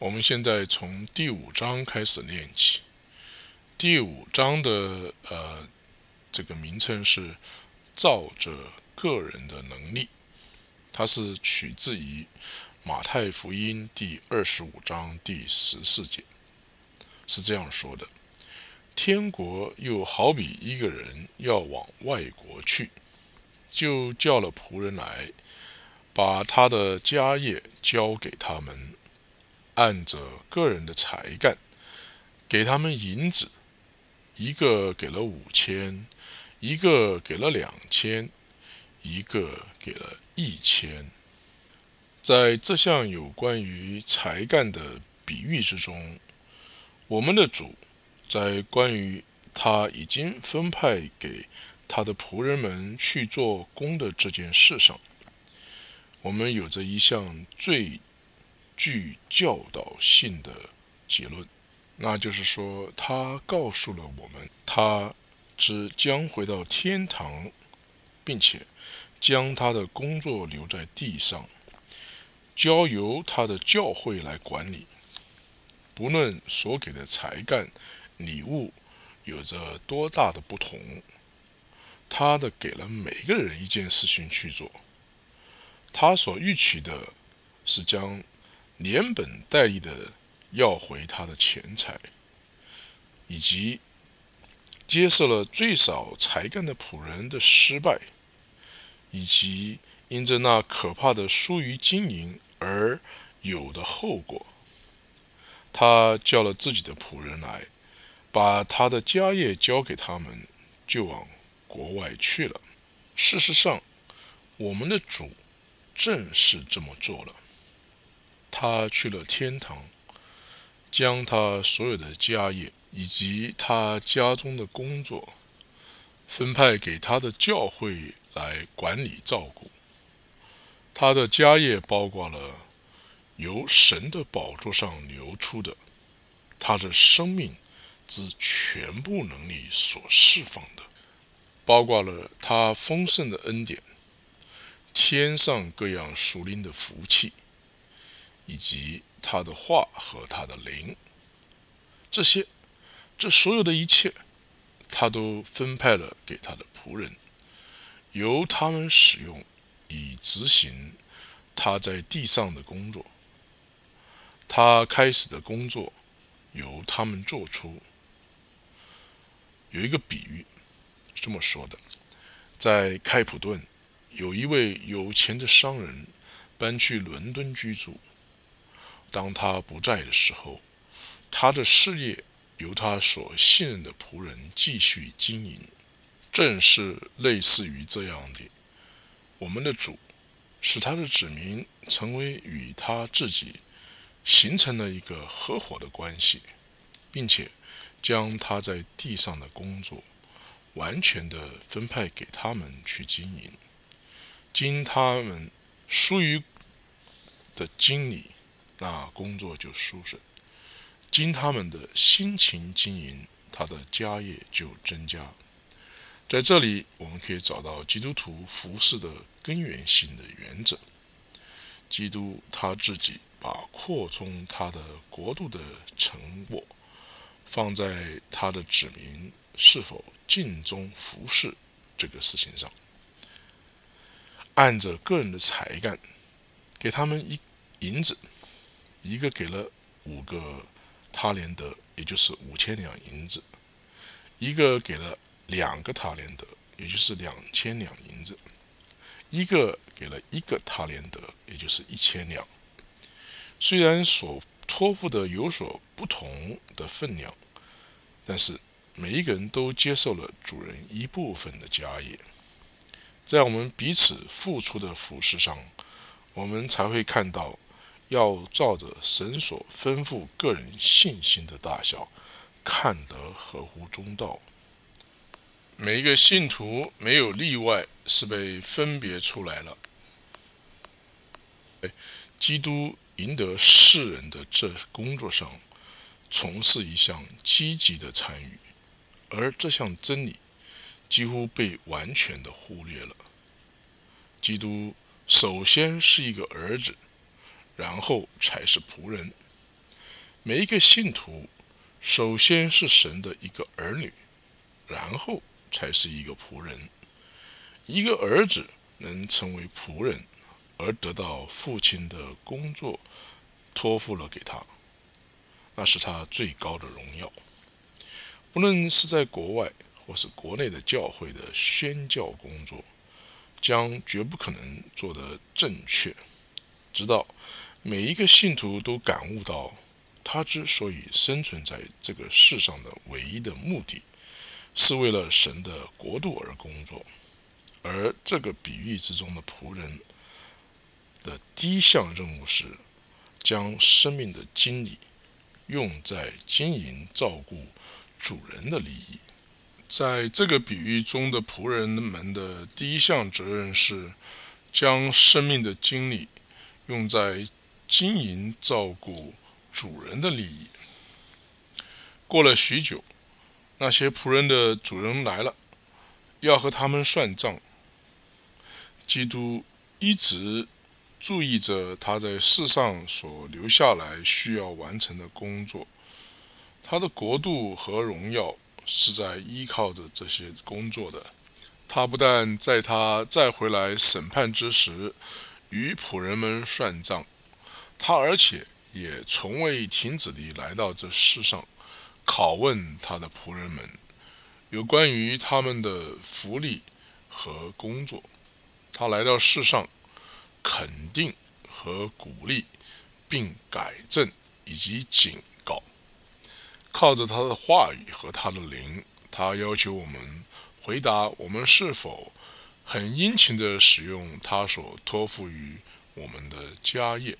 我们现在从第五章开始念起。第五章的呃这个名称是“照着个人的能力”，它是取自于马太福音第二十五章第十四节，是这样说的：“天国又好比一个人要往外国去。”就叫了仆人来，把他的家业交给他们，按着个人的才干，给他们银子，一个给了五千，一个给了两千，一个给了一千。在这项有关于才干的比喻之中，我们的主在关于他已经分派给。他的仆人们去做工的这件事上，我们有着一项最具教导性的结论，那就是说，他告诉了我们，他只将回到天堂，并且将他的工作留在地上，交由他的教会来管理。不论所给的才干、礼物有着多大的不同。他的给了每个人一件事情去做，他所预期的是将连本带利的要回他的钱财，以及接受了最少才干的仆人的失败，以及因着那可怕的疏于经营而有的后果。他叫了自己的仆人来，把他的家业交给他们，就往。国外去了。事实上，我们的主正是这么做了。他去了天堂，将他所有的家业以及他家中的工作分派给他的教会来管理照顾。他的家业包括了由神的宝座上流出的他的生命之全部能力所释放的。包括了他丰盛的恩典，天上各样属灵的福气，以及他的话和他的灵，这些，这所有的一切，他都分派了给他的仆人，由他们使用，以执行他在地上的工作。他开始的工作，由他们做出。有一个比喻。这么说的，在开普敦，有一位有钱的商人搬去伦敦居住。当他不在的时候，他的事业由他所信任的仆人继续经营。正是类似于这样的，我们的主使他的子民成为与他自己形成了一个合伙的关系，并且将他在地上的工作。完全的分派给他们去经营，经他们疏于的经理，那工作就舒顺；经他们的辛勤经营，他的家业就增加。在这里，我们可以找到基督徒服饰的根源性的原则。基督他自己把扩充他的国度的成果放在他的子民是否。尽忠服侍这个事情上，按着个人的才干，给他们一银子，一个给了五个他连德，也就是五千两银子；一个给了两个他连德，也就是两千两银子；一个给了一个他连德，也就是一千两。虽然所托付的有所不同的分量，但是。每一个人都接受了主人一部分的家业，在我们彼此付出的服饰上，我们才会看到，要照着神所吩咐个人信心的大小，看得合乎中道。每一个信徒没有例外，是被分别出来了。基督赢得世人的这工作上，从事一项积极的参与。而这项真理几乎被完全的忽略了。基督首先是一个儿子，然后才是仆人。每一个信徒首先是神的一个儿女，然后才是一个仆人。一个儿子能成为仆人，而得到父亲的工作托付了给他，那是他最高的荣耀。不论是在国外或是国内的教会的宣教工作，将绝不可能做得正确，直到每一个信徒都感悟到，他之所以生存在这个世上的唯一的目的，是为了神的国度而工作。而这个比喻之中的仆人的第一项任务是，将生命的精力用在经营照顾主人的利益。在这个比喻中的仆人们的第一项责任是，将生命的精力用在经营照顾主人的利益。过了许久，那些仆人的主人来了，要和他们算账。基督一直注意着他在世上所留下来需要完成的工作，他的国度和荣耀是在依靠着这些工作的。他不但在他再回来审判之时与仆人们算账，他而且也从未停止地来到这世上拷问他的仆人们有关于他们的福利和工作。他来到世上，肯定和鼓励，并改正以及警告。靠着他的话语和他的灵，他要求我们回答：我们是否很殷勤地使用他所托付于我们的家业，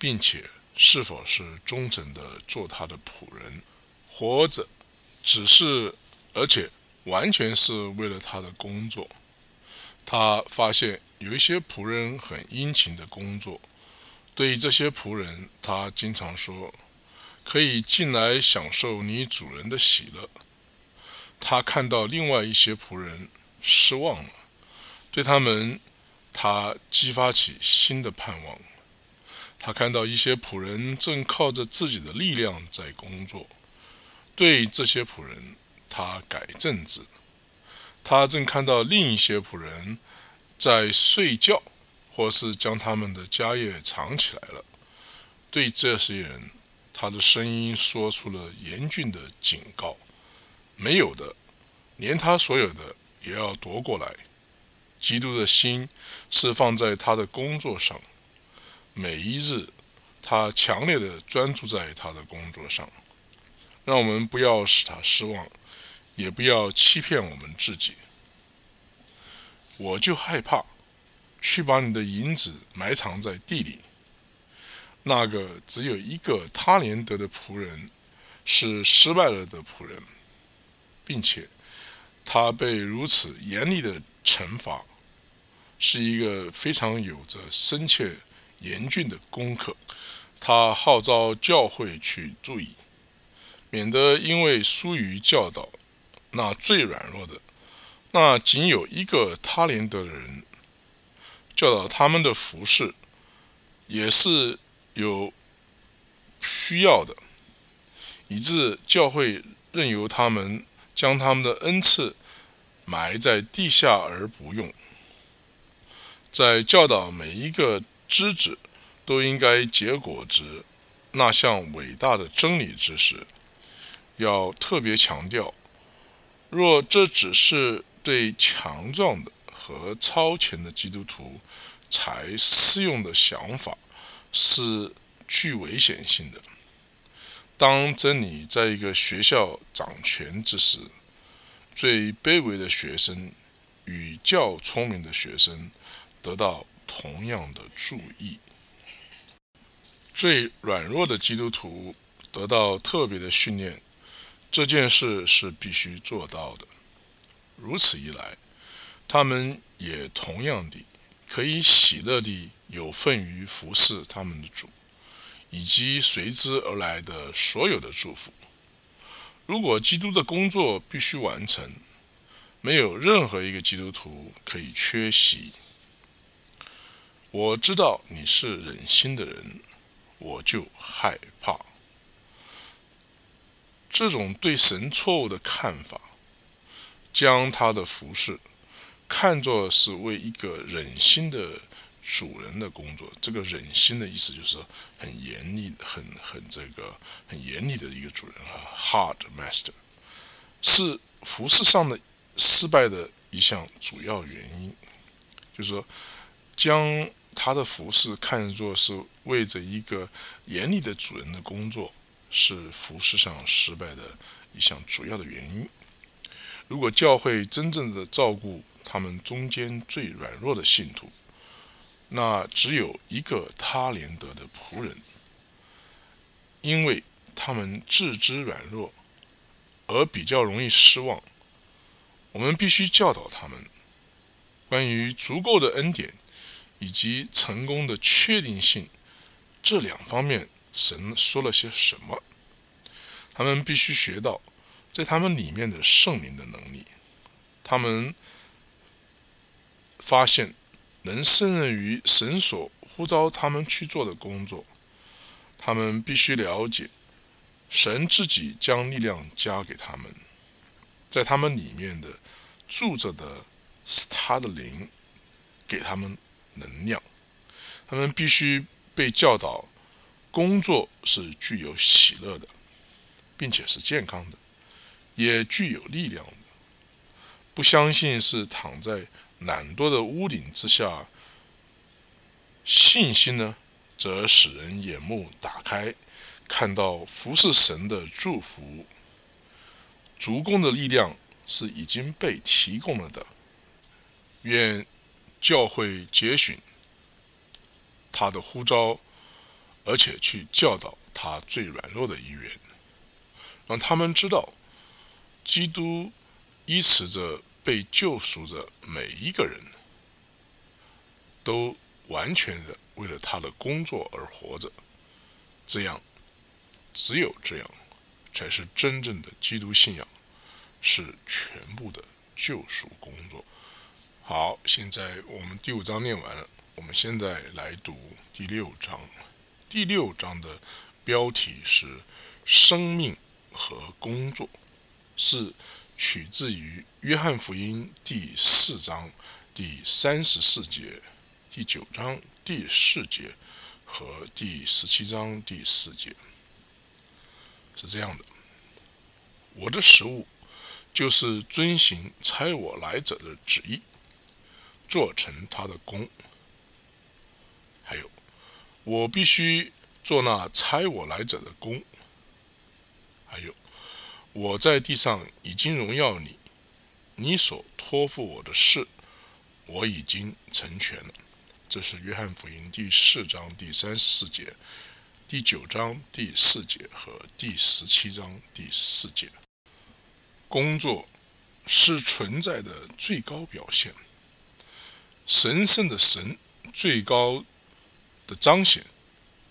并且是否是忠诚的做他的仆人，活着只是而且完全是为了他的工作。他发现有一些仆人很殷勤的工作，对于这些仆人，他经常说：“可以进来享受你主人的喜乐。”他看到另外一些仆人失望了，对他们，他激发起新的盼望。他看到一些仆人正靠着自己的力量在工作，对这些仆人，他改正之。他正看到另一些仆人在睡觉，或是将他们的家业藏起来了。对这些人，他的声音说出了严峻的警告：没有的，连他所有的也要夺过来。基督的心是放在他的工作上，每一日，他强烈的专注在他的工作上。让我们不要使他失望。也不要欺骗我们自己。我就害怕，去把你的银子埋藏在地里。那个只有一个他连德的仆人，是失败了的仆人，并且他被如此严厉的惩罚，是一个非常有着深切严峻的功课。他号召教会去注意，免得因为疏于教导。那最软弱的，那仅有一个他连德的人，教导他们的服饰，也是有需要的，以致教会任由他们将他们的恩赐埋在地下而不用。在教导每一个知止都应该结果子那项伟大的真理之时，要特别强调。若这只是对强壮的和超前的基督徒才适用的想法，是具危险性的。当真理在一个学校掌权之时，最卑微的学生与较聪明的学生得到同样的注意，最软弱的基督徒得到特别的训练。这件事是必须做到的。如此一来，他们也同样的可以喜乐地有份于服侍他们的主，以及随之而来的所有的祝福。如果基督的工作必须完成，没有任何一个基督徒可以缺席。我知道你是忍心的人，我就害怕。这种对神错误的看法，将他的服饰看作是为一个忍心的主人的工作。这个忍心的意思就是很严厉、很很这个很严厉的一个主人啊，hard master，是服饰上的失败的一项主要原因。就是说，将他的服饰看作是为着一个严厉的主人的工作。是服饰上失败的一项主要的原因。如果教会真正的照顾他们中间最软弱的信徒，那只有一个他连德的仆人，因为他们自知软弱而比较容易失望。我们必须教导他们关于足够的恩典以及成功的确定性这两方面。神说了些什么？他们必须学到，在他们里面的圣灵的能力。他们发现能胜任于神所呼召他们去做的工作。他们必须了解，神自己将力量加给他们，在他们里面的住着的是他的灵，给他们能量。他们必须被教导。工作是具有喜乐的，并且是健康的，也具有力量的。不相信是躺在懒惰的屋顶之下。信心呢，则使人眼目打开，看到服侍神的祝福。足弓的力量是已经被提供了的。愿教会节选他的呼召。而且去教导他最软弱的一员，让他们知道，基督依持着被救赎的每一个人，都完全的为了他的工作而活着。这样，只有这样，才是真正的基督信仰，是全部的救赎工作。好，现在我们第五章念完了，我们现在来读第六章。第六章的标题是“生命和工作”，是取自于约翰福音第四章第三十四节、第九章第四节和第十七章第四节。是这样的：我的食物就是遵行差我来者的旨意，做成他的功。还有。我必须做那差我来者的工。还有，我在地上已经荣耀你，你所托付我的事，我已经成全了。这是约翰福音第四章第三十四节、第九章第四节和第十七章第四节。工作是存在的最高表现，神圣的神最高。的彰显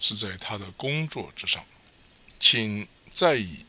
是在他的工作之上，请再以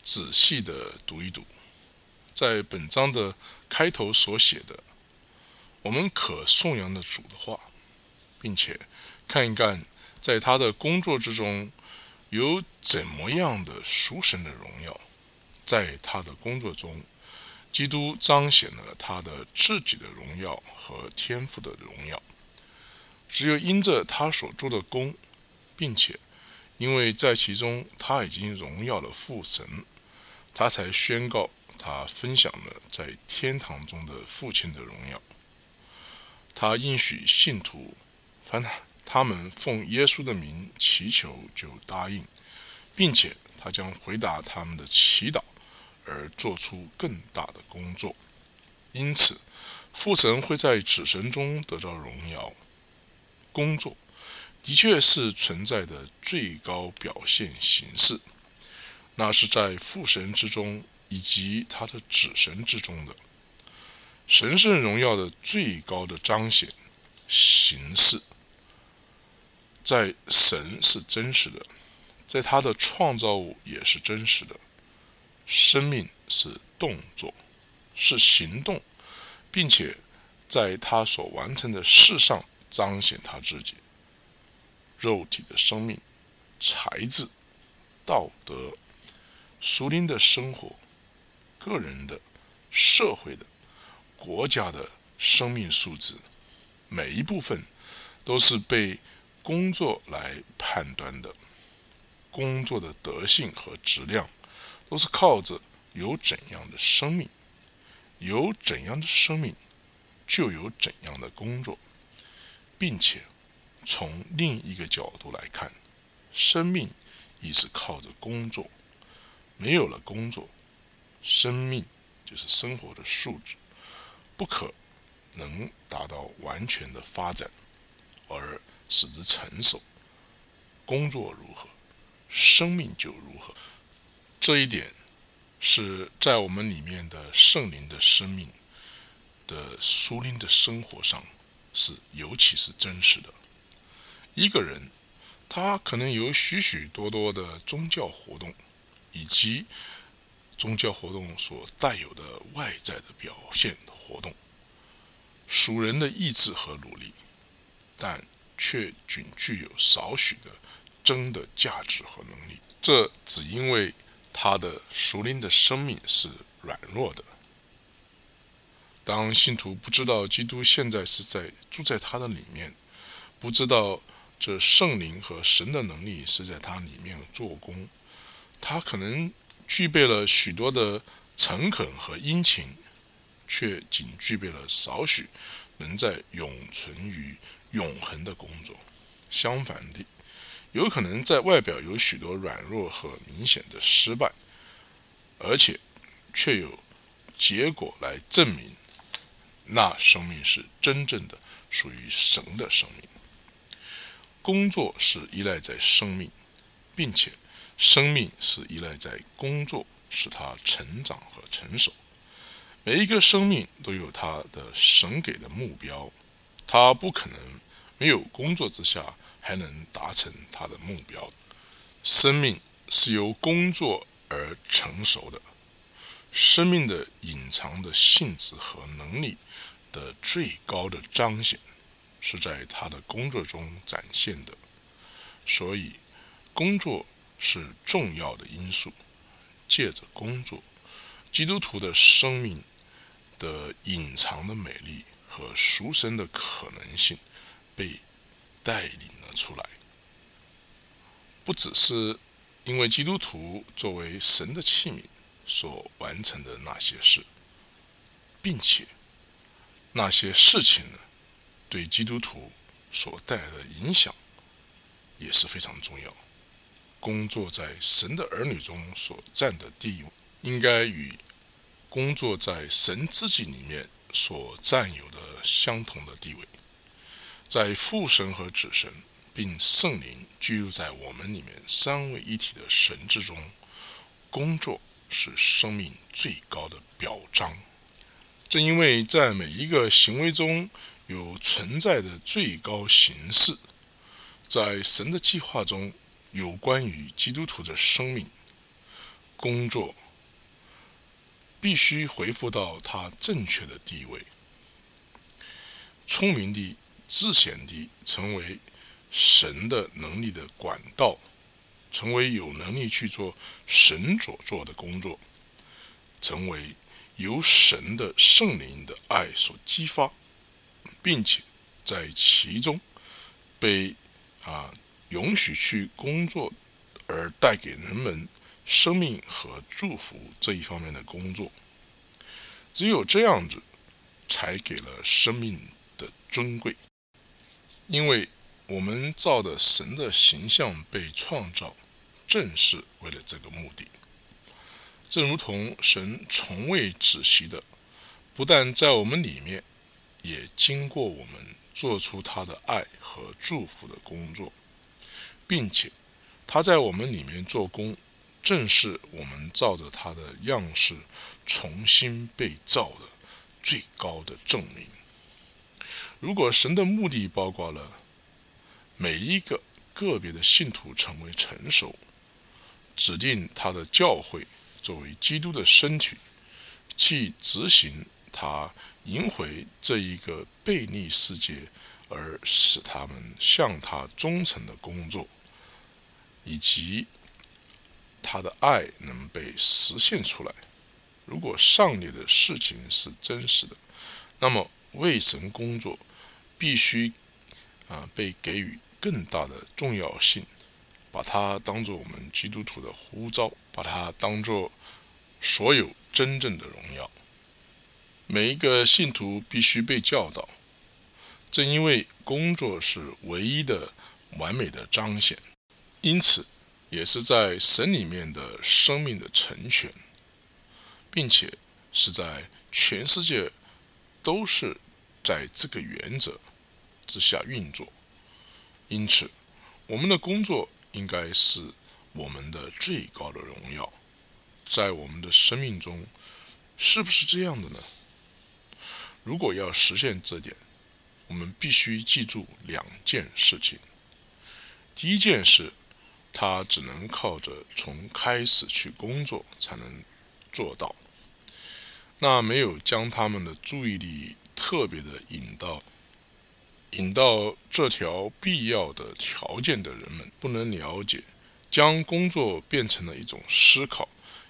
仔细的读一读，在本章的开头所写的“我们可颂扬的主的话”，并且看一看在他的工作之中有怎么样的属神的荣耀，在他的工作中，基督彰显了他的自己的荣耀和天赋的荣耀。只有因着他所做的功，并且因为在其中他已经荣耀了父神，他才宣告他分享了在天堂中的父亲的荣耀。他应许信徒，凡他们奉耶稣的名祈求，就答应，并且他将回答他们的祈祷，而做出更大的工作。因此，父神会在子神中得到荣耀。工作的确是存在的最高表现形式，那是在父神之中以及他的子神之中的神圣荣耀的最高的彰显形式。在神是真实的，在他的创造物也是真实的。生命是动作，是行动，并且在他所完成的事上。彰显他自己肉体的生命、才智、道德、熟灵的生活、个人的、社会的、国家的生命素质，每一部分都是被工作来判断的。工作的德性和质量，都是靠着有怎样的生命，有怎样的生命，就有怎样的工作，并且从另一个角度来看，生命亦是靠着工作。没有了工作，生命就是生活的素质，不可能达到完全的发展，而使之成熟。工作如何？生命就如何，这一点是在我们里面的圣灵的生命的属灵的生活上是尤其是真实的。一个人他可能有许许多多的宗教活动，以及宗教活动所带有的外在的表现活动，属人的意志和努力，但却仅具有少许的。真的价值和能力，这只因为他的属灵的生命是软弱的。当信徒不知道基督现在是在住在他的里面，不知道这圣灵和神的能力是在他里面做工，他可能具备了许多的诚恳和殷勤，却仅具备了少许能在永存于永恒的工作。相反的。有可能在外表有许多软弱和明显的失败，而且却有结果来证明，那生命是真正的属于神的生命。工作是依赖在生命，并且生命是依赖在工作，使它成长和成熟。每一个生命都有它的神给的目标，它不可能没有工作之下。还能达成他的目标。生命是由工作而成熟的，生命的隐藏的性质和能力的最高的彰显，是在他的工作中展现的。所以，工作是重要的因素。借着工作，基督徒的生命的隐藏的美丽和赎身的可能性被带领。出来，不只是因为基督徒作为神的器皿所完成的那些事，并且那些事情呢，对基督徒所带来的影响也是非常重要。工作在神的儿女中所占的地位，应该与工作在神自己里面所占有的相同的地位，在父神和子神。并圣灵居住在我们里面三位一体的神之中，工作是生命最高的表彰。正因为在每一个行为中有存在的最高形式，在神的计划中有关于基督徒的生命工作，必须回复到他正确的地位，聪明的、自显的成为。神的能力的管道，成为有能力去做神所做的工作，成为由神的圣灵的爱所激发，并且在其中被啊允许去工作，而带给人们生命和祝福这一方面的工作，只有这样子，才给了生命的尊贵，因为。我们造的神的形象被创造，正是为了这个目的。正如同神从未止息的，不但在我们里面，也经过我们做出他的爱和祝福的工作，并且他在我们里面做工，正是我们照着他的样式重新被造的最高的证明。如果神的目的包括了。每一个个别的信徒成为成熟，指定他的教会作为基督的身体，去执行他赢回这一个悖逆世界，而使他们向他忠诚的工作，以及他的爱能被实现出来。如果上列的事情是真实的，那么为神工作必须啊被给予更大的重要性，把它当做我们基督徒的呼召，把它当做所有真正的荣耀。每一个信徒必须被教导，正因为工作是唯一的完美的彰显，因此也是在神里面的生命的成全。并且是在全世界都是在这个原则之下运作，因此我们的工作应该是我们的最高的荣耀。在我们的生命中，是不是这样的呢？如果要实现这点，我们必须记住两件事情。第一件事，他只能靠着从开始去工作才能做到。那没有将他们的注意力特别的引到引到这条必要的条件的人们，不能了解将工作变成了一种思考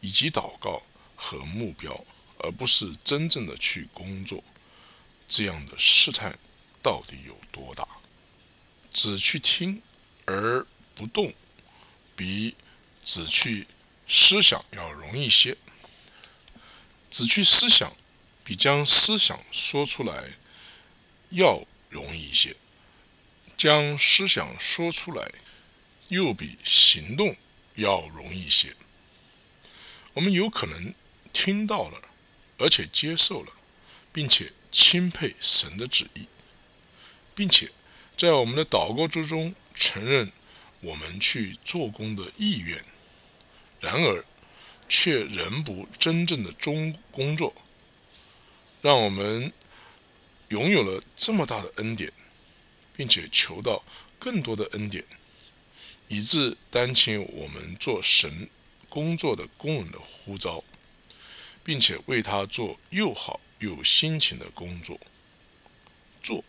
以及祷告和目标，而不是真正的去工作，这样的试探到底有多大？只去听而不动，比只去思想要容易些。只去思想，比将思想说出来要容易一些；将思想说出来，又比行动要容易一些。我们有可能听到了，而且接受了，并且钦佩神的旨意，并且在我们的祷告之中承认我们去做工的意愿。然而，却仍不真正的中工作，让我们拥有了这么大的恩典，并且求到更多的恩典，以致担起我们做神工作的工人的呼召，并且为他做又好又辛勤的工作。做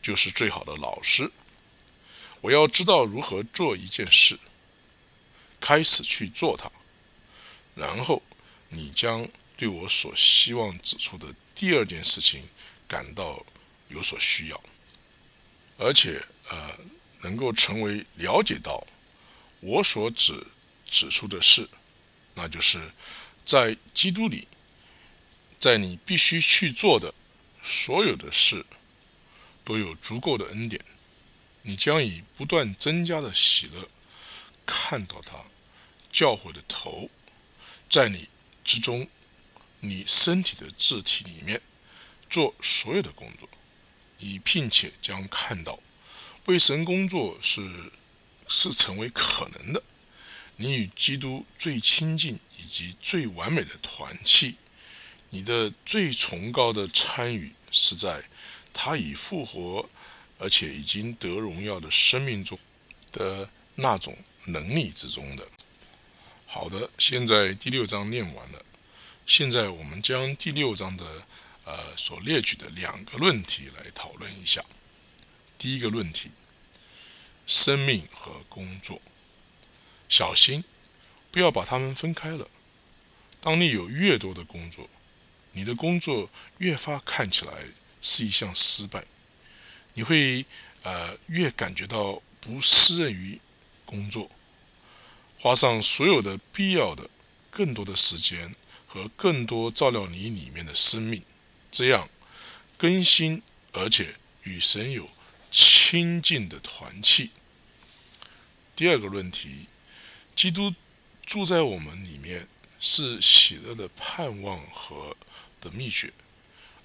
就是最好的老师。我要知道如何做一件事，开始去做它。然后，你将对我所希望指出的第二件事情感到有所需要，而且呃，能够成为了解到我所指指出的事，那就是在基督里，在你必须去做的所有的事，都有足够的恩典，你将以不断增加的喜乐看到他教诲的头。在你之中，你身体的肢体里面做所有的工作，你并且将看到为神工作是是成为可能的。你与基督最亲近以及最完美的团契，你的最崇高的参与是在他已复活而且已经得荣耀的生命中的那种能力之中的。好的，现在第六章念完了。现在我们将第六章的呃所列举的两个论题来讨论一下。第一个论题：生命和工作，小心不要把它们分开了。当你有越多的工作，你的工作越发看起来是一项失败，你会呃越感觉到不适任于工作。花上所有的必要的、更多的时间和更多照料你里面的生命，这样更新而且与神有亲近的团契。第二个论题：基督住在我们里面是喜乐的盼望和的秘诀，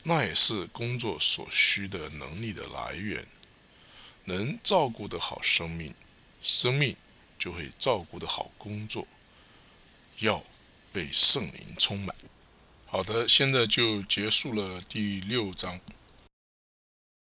那也是工作所需的能力的来源。能照顾得好生命，生命。就会照顾得好工作，要被圣灵充满。好的，现在就结束了第六章。